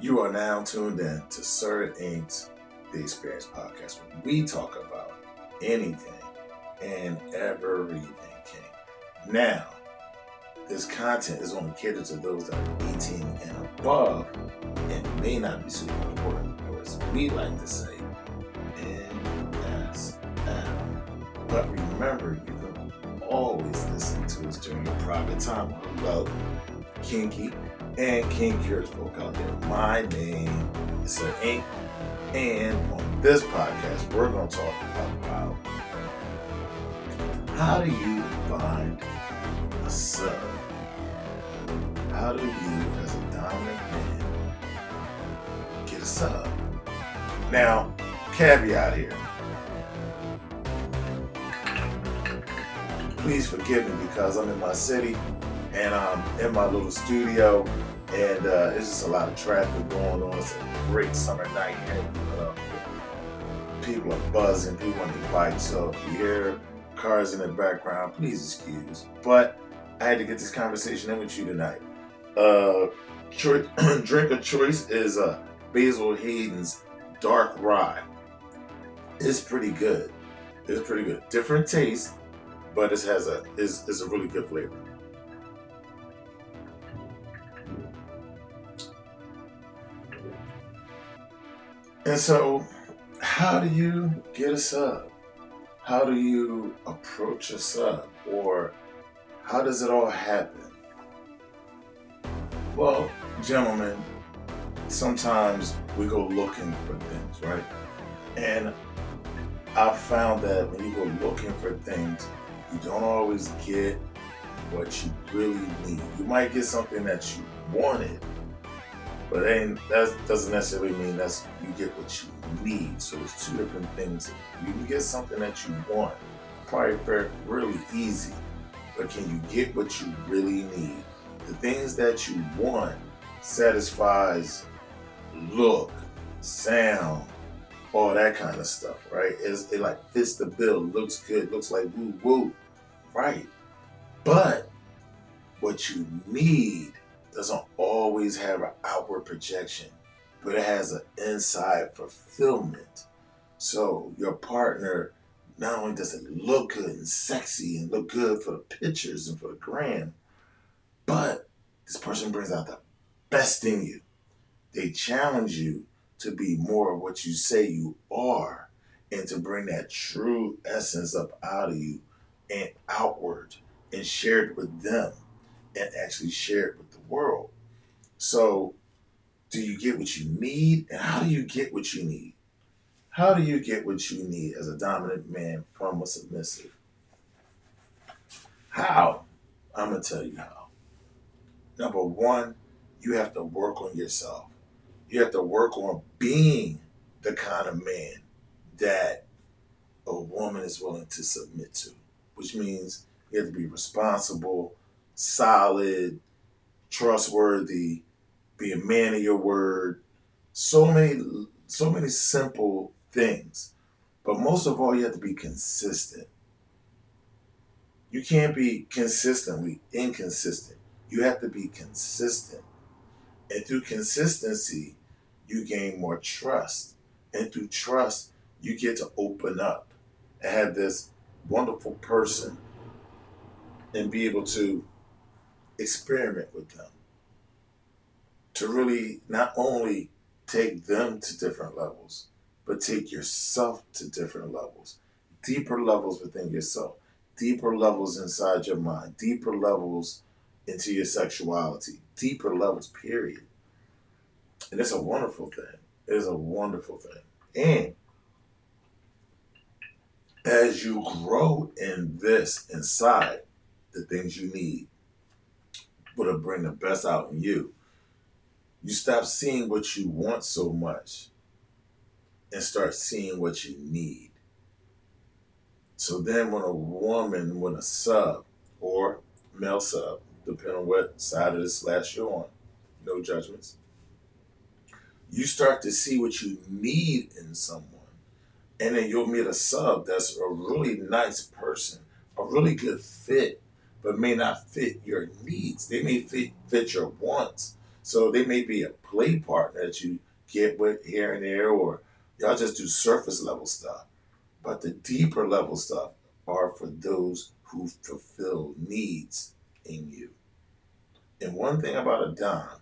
You are now tuned in to Sir Inq's The Experience Podcast, where we talk about anything and everything. Now, this content is only catered to those that are 18 and above and may not be suitable for, or as we like to say, NSF. But remember, you can always listen to us during your private time about kinky and kink curious folk out oh, there. My name is Sir Inq, and on this podcast, we're going to talk about how do you find a sub? How do you, as a dominant man, get a sub? Now, caveat here. Please forgive me because I'm in my city and I'm in my little studio, and uh, there's just a lot of traffic going on. It's a great summer night here. Uh, people are buzzing, people on their bikes, so if you hear cars in the background, please excuse. But I had to get this conversation in with you tonight. Uh, cho- drink of choice is uh, Basil Hayden's Dark Rye. It's pretty good. It's pretty good. Different taste, but it has a is is a really good flavor. And so, how do you get a sub? How do you approach a sub? Or how does it all happen? Well, gentlemen, sometimes we go looking for things, right? And I found that when you go looking for things, you don't always get what you really need. You might get something that you wanted, but ain't that doesn't necessarily mean that's you get what you need. So it's two different things. You can get something that you want, probably really easy, but can you get what you really need? The things that you want satisfies look, sound, all that kind of stuff, right? It's, it like fits the bill, looks good, looks like woo woo, right? But what you need doesn't always have an outward projection, but it has an inside fulfillment. So your partner not only does it look good and sexy and look good for the pictures and for the gram, but this person brings out the best in you. They challenge you to be more of what you say you are and to bring that true essence up out of you and outward and share it with them and actually share it with the world. So, do you get what you need? And how do you get what you need? How do you get what you need as a dominant man from a submissive? How? I'm going to tell you how. Number one, you have to work on yourself. You have to work on being the kind of man that a woman is willing to submit to, which means you have to be responsible, solid, trustworthy, be a man of your word. So many, so many simple things. But most of all, you have to be consistent. You can't be consistently inconsistent. You have to be consistent. And through consistency, you gain more trust. And through trust, you get to open up and have this wonderful person and be able to experiment with them. To really not only take them to different levels, but take yourself to different levels, deeper levels within yourself, deeper levels inside your mind, deeper levels into your sexuality, deeper levels, period. And it's a wonderful thing. It is a wonderful thing. And as you grow in this inside, the things you need will bring the best out in you. You stop seeing what you want so much and start seeing what you need. So then, when a woman, when a sub or male sub, depending on what side of the slash you're on, no judgments, you start to see what you need in someone. And then you'll meet a sub that's a really nice person, a really good fit, but may not fit your needs. They may fit, fit your wants. So they may be a play partner that you get with here and there, or y'all just do surface level stuff. But the deeper level stuff are for those who fulfill needs in you. And one thing about a dom,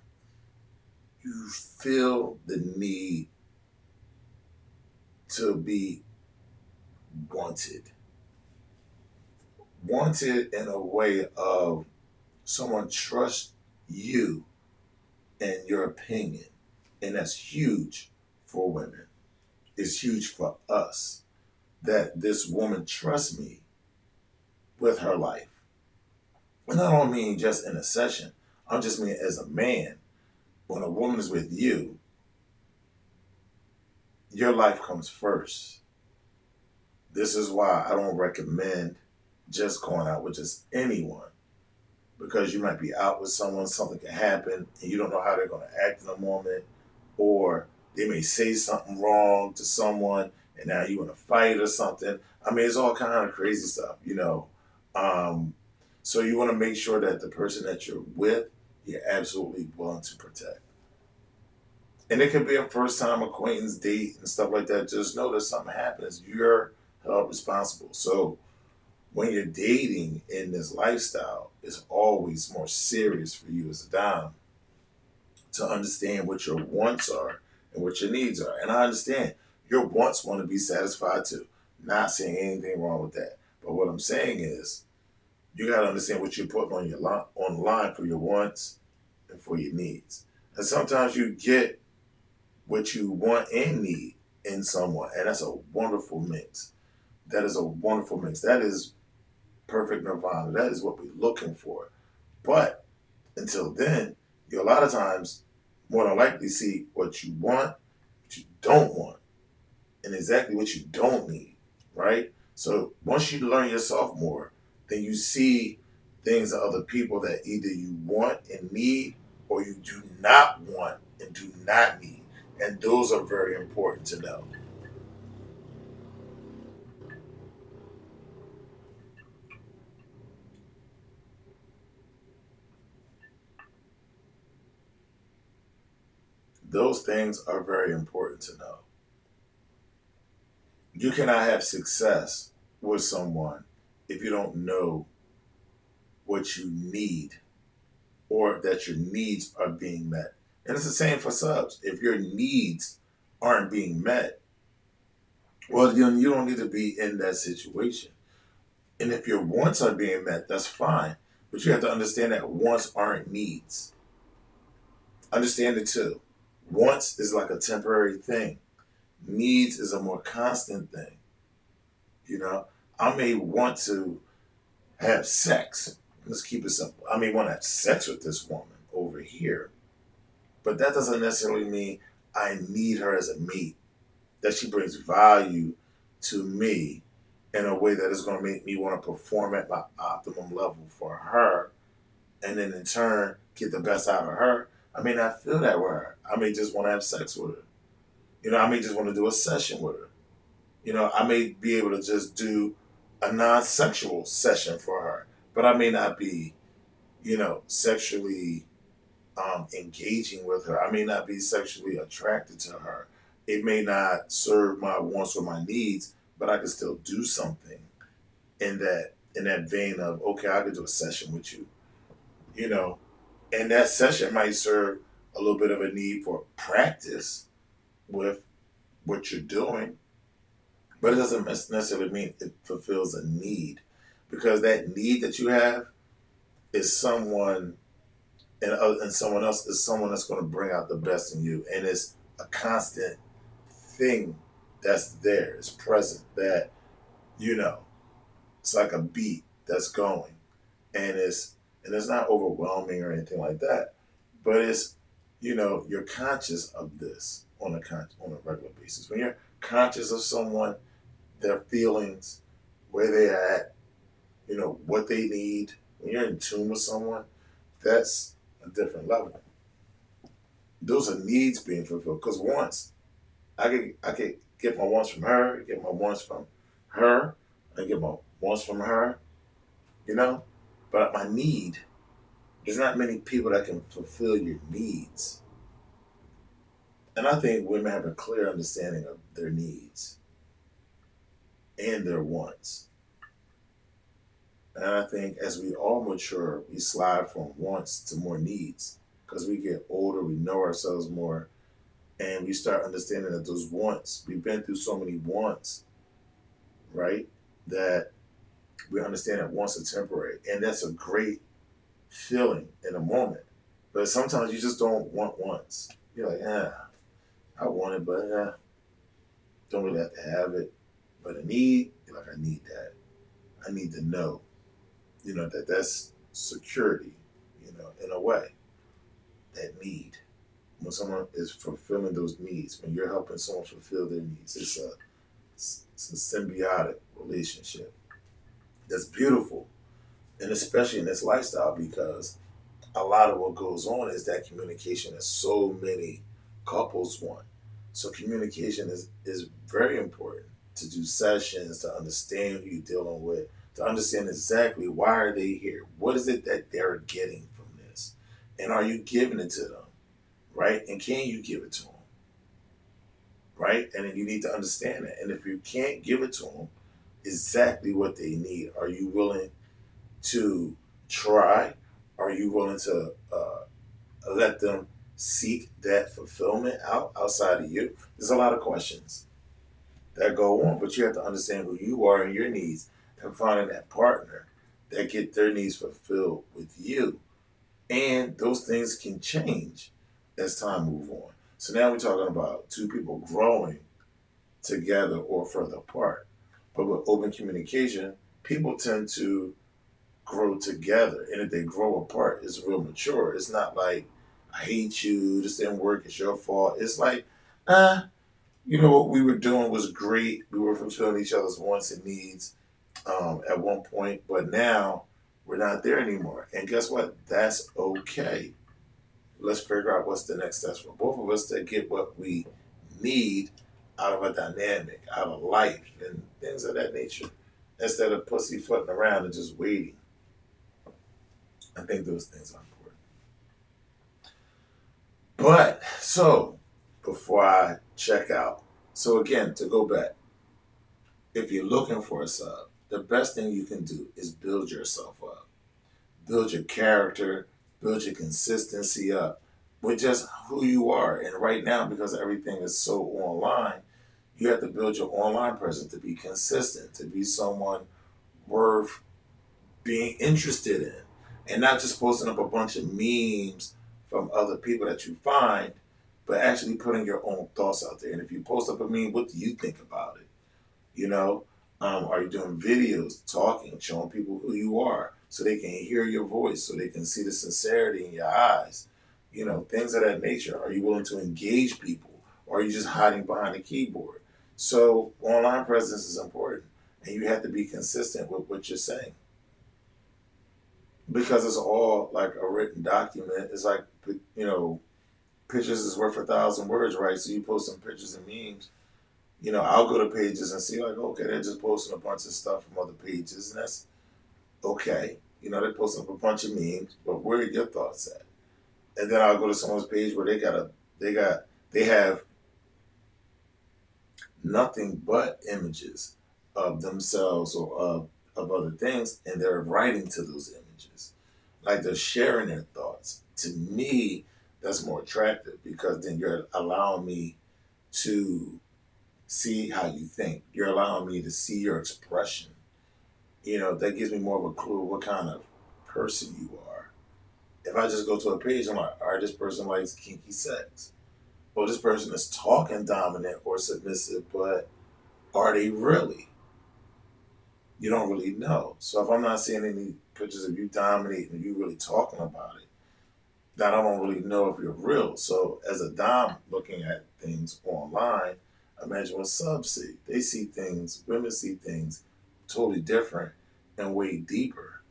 you feel the need to be wanted. Wanted in a way of someone trusts you and your opinion. And that's huge for women. It's huge for us that this woman trusts me with her life. And I don't mean just in a session. I'm just mean as a man, when a woman is with you, your life comes first. This is why I don't recommend just going out with just anyone. Because you might be out with someone, something can happen, and you don't know how they're going to act in a moment, or they may say something wrong to someone, and now you in a fight or something. I mean, it's all kind of crazy stuff, you know. Um, so you want to make sure that the person that you're with, you're absolutely willing to protect. And it could be a first time acquaintance date and stuff like that. Just know that something happens. You're held responsible. So when you're dating in this lifestyle, it's always more serious for you as a dom to understand what your wants are and what your needs are. And I understand your wants want to be satisfied too. Not saying anything wrong with that. But what I'm saying is you got to understand what you're putting on your line, on line for your wants and for your needs. And sometimes you get what you want and need in someone, and that's a wonderful mix. That is a wonderful mix. That is perfect nirvana. That is what we're looking for. But until then, you a lot of times more than likely see what you want, what you don't want, and exactly what you don't need, right? So once you learn yourself more, then you see things of other people that either you want and need or you do not want and do not need. And those are very important to know. Those things are very important to know. You cannot have success with someone if you don't know what you need or that your needs are being met. And it's the same for subs. If your needs aren't being met, well, then you don't need to be in that situation. And if your wants are being met, that's fine. But you have to understand that wants aren't needs. Understand it too. Wants is like a temporary thing. Needs is a more constant thing. You know, I may want to have sex. Let's keep it simple. I may want to have sex with this woman over here, but that doesn't necessarily mean I need her as a mate. That she brings value to me in a way that is going to make me want to perform at my optimum level for her, and then in turn get the best out of her. I may not feel that her. I may just want to have sex with her. You know, I may just want to do a session with her. You know, I may be able to just do a non-sexual session for her, but I may not be, you know, sexually um, engaging with her. I may not be sexually attracted to her. It may not serve my wants or my needs, but I can still do something in that in that vein of okay, I could do a session with you, you know, and that session might serve a little bit of a need for practice with what you're doing, but it doesn't necessarily mean it fulfills a need because that need that you have is someone and, uh, and someone else is someone that's going to bring out the best in you. And it's a constant thing that's there. It's present that you know it's like a beat that's going. And it's and it's not overwhelming or anything like that but it's you know you're conscious of this on a con- on a regular basis. When you're conscious of someone their feelings where they're at you know what they need when you're in tune with someone that's a different level. Those are needs being fulfilled because once i could i could get my wants from her get my wants from her i get my wants from her you know but my need there's not many people that can fulfill your needs. And I think women have a clear understanding of their needs and their wants. And I think as we all mature, we slide from wants to more needs because we get older, we know ourselves more, and we start understanding that those wants, we've been through so many wants, right? That we understand that wants are temporary. And that's a great feeling in a moment. But sometimes you just don't want once. You're like, yeah, I want it, but yeah, don't really have to have it. But a need, you're like, I need that. I need to know, you know, that that's security, you know, in a way. That need. When someone is fulfilling those needs, when you're helping someone fulfill their needs, it's a, it's a symbiotic relationship. That's beautiful and especially in this lifestyle because a lot of what goes on is that communication that so many couples want. So communication is is very important to do sessions to understand who you're dealing with, to understand exactly why are they here, what is it that they're getting from this, and are you giving it to them, right? And can you give it to them, right? And then you need to understand that. And if you can't give it to them, exactly what they need, are you willing to try? Are you willing to uh, let them seek that fulfillment out outside of you? There's a lot of questions that go on, but you have to understand who you are and your needs, and finding that partner that get their needs fulfilled with you. And those things can change as time move on. So now we're talking about two people growing together or further apart. But with open communication, people tend to grow together. And if they grow apart, it's real mature. It's not like, I hate you, this didn't work, it's your fault. It's like, uh, you know what we were doing was great. We were fulfilling each other's wants and needs um, at one point, but now we're not there anymore. And guess what? That's okay. Let's figure out what's the next steps for both of us to get what we need out of a dynamic, out of life, and things of that nature, instead of pussyfooting around and just waiting. I think those things are important. But so before I check out, so again, to go back, if you're looking for a sub, the best thing you can do is build yourself up. Build your character, build your consistency up with just who you are. And right now, because everything is so online, you have to build your online presence to be consistent, to be someone worth being interested in and not just posting up a bunch of memes from other people that you find, but actually putting your own thoughts out there. And if you post up a meme, what do you think about it? You know, um, are you doing videos, talking, showing people who you are so they can hear your voice, so they can see the sincerity in your eyes? You know, things of that nature. Are you willing to engage people, or are you just hiding behind a keyboard? So, online presence is important, and you have to be consistent with what you're saying because it's all like a written document. It's like you know, pictures is worth a thousand words, right? So you post some pictures and memes. You know, I'll go to pages and see like, okay, they're just posting a bunch of stuff from other pages, and that's okay. You know, they're posting up a bunch of memes, but where are your thoughts at? And then I'll go to someone's page where they got a, they got, they have nothing but images of themselves or of, of other things, and they're writing to those images. Like they're sharing their thoughts. To me, that's more attractive because then you're allowing me to see how you think. You're allowing me to see your expression. You know, that gives me more of a clue what kind of person you are. If I just go to a page, I'm like, all right, this person likes kinky sex. Or this person is talking dominant or submissive, but are they really? You don't really know. So if I'm not seeing any pictures of you dominating you really talking about it, that I don't really know if you're real. So as a dom looking at things online, imagine what subs see. They see things, women see things totally different and way deeper.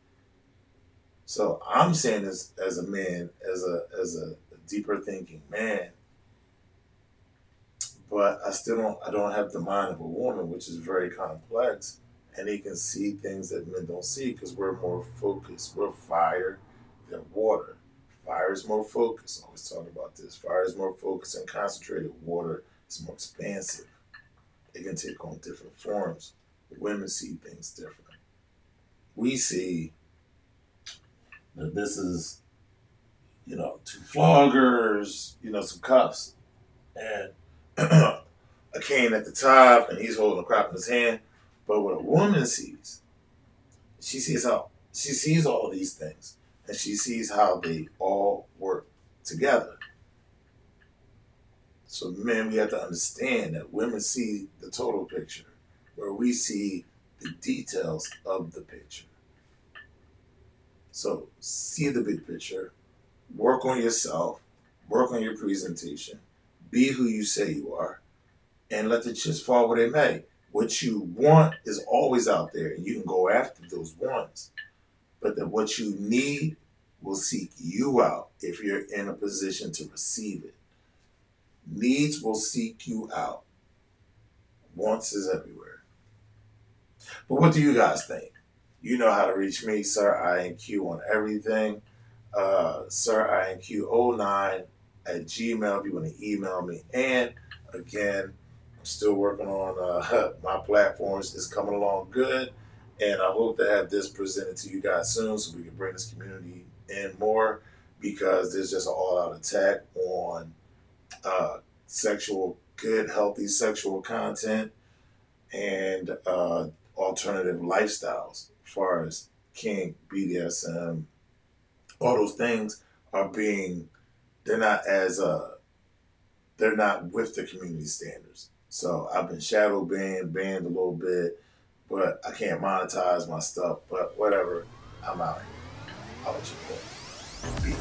So I'm saying this as a man, as a as a deeper thinking man, but I still don't I don't have the mind of a woman, which is very complex and they can see things that men don't see because we're more focused. We're fire. than water. Fire is more focused. I always talk about this. Fire is more focused and concentrated. Water is more expansive. It can take on different forms. Women see things different. We see that this is, you know, two floggers, you know, some cups, and a cane at the top, and he's holding a crop in his hand. But what a woman sees, she sees how she sees all these things, and she sees how they all work together. So, men, we have to understand that women see the total picture, where we see the details of the picture. So, see the big picture, work on yourself, work on your presentation, be who you say you are, and let the chips fall where they may. What you want is always out there, and you can go after those wants. But that what you need will seek you out if you're in a position to receive it. Needs will seek you out. Wants is everywhere. But what do you guys think? You know how to reach me, Sir INQ, on everything. Uh, Sir INQ09 at Gmail if you want to email me. And again, I'm still working on uh, my platforms. It's coming along good. And I hope to have this presented to you guys soon so we can bring this community in more because there's just an all out attack on uh, sexual, good, healthy sexual content and uh, alternative lifestyles as far as kink, BDSM, all those things are being they're not as uh they're not with the community standards. So I've been shadow banned, banned a little bit, but I can't monetize my stuff. But whatever, I'm out here. I'll let you.